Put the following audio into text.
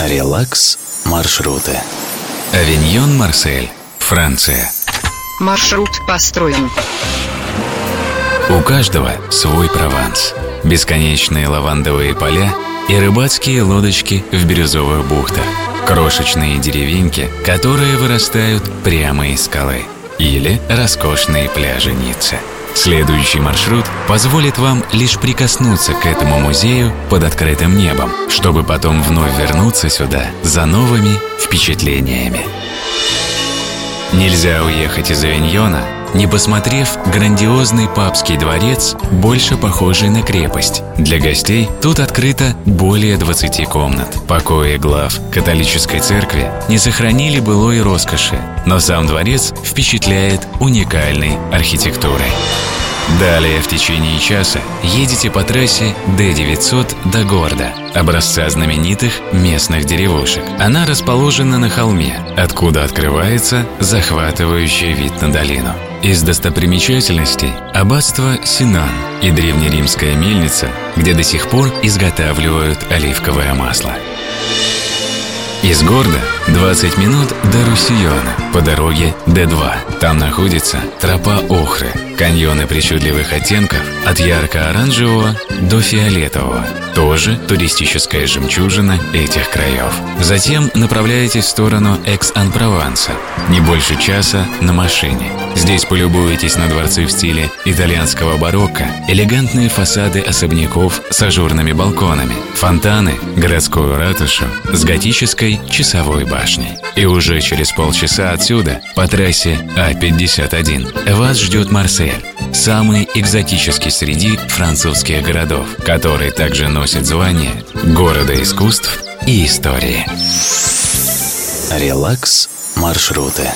Релакс маршруты. Авиньон Марсель, Франция. Маршрут построен. У каждого свой Прованс. Бесконечные лавандовые поля и рыбацкие лодочки в бирюзовых бухтах. Крошечные деревеньки, которые вырастают прямо из скалы. Или роскошные пляжи Ниццы. Следующий маршрут позволит вам лишь прикоснуться к этому музею под открытым небом, чтобы потом вновь вернуться сюда за новыми впечатлениями. Нельзя уехать из Авиньона, не посмотрев грандиозный папский дворец, больше похожий на крепость. Для гостей тут открыто более 20 комнат. Покои глав католической церкви не сохранили былой роскоши, но сам дворец впечатляет уникальной архитектурой. Далее в течение часа едете по трассе D900 до города, образца знаменитых местных деревушек. Она расположена на холме, откуда открывается захватывающий вид на долину. Из достопримечательностей – аббатство Синан и древнеримская мельница, где до сих пор изготавливают оливковое масло. Из города 20 минут до Руссиона по дороге Д2. Там находится тропа Охры, каньоны причудливых оттенков от ярко-оранжевого до фиолетового. Тоже туристическая жемчужина этих краев. Затем направляетесь в сторону Экс-Ан-Прованса. Не больше часа на машине. Здесь полюбуетесь на дворцы в стиле итальянского барокко, элегантные фасады особняков с ажурными балконами, фонтаны, городскую ратушу с готической часовой башней. И уже через полчаса отсюда, по трассе А-51, вас ждет Марсель, самый экзотический среди французских городов, который также носит звание города искусств и истории. Релакс маршруты.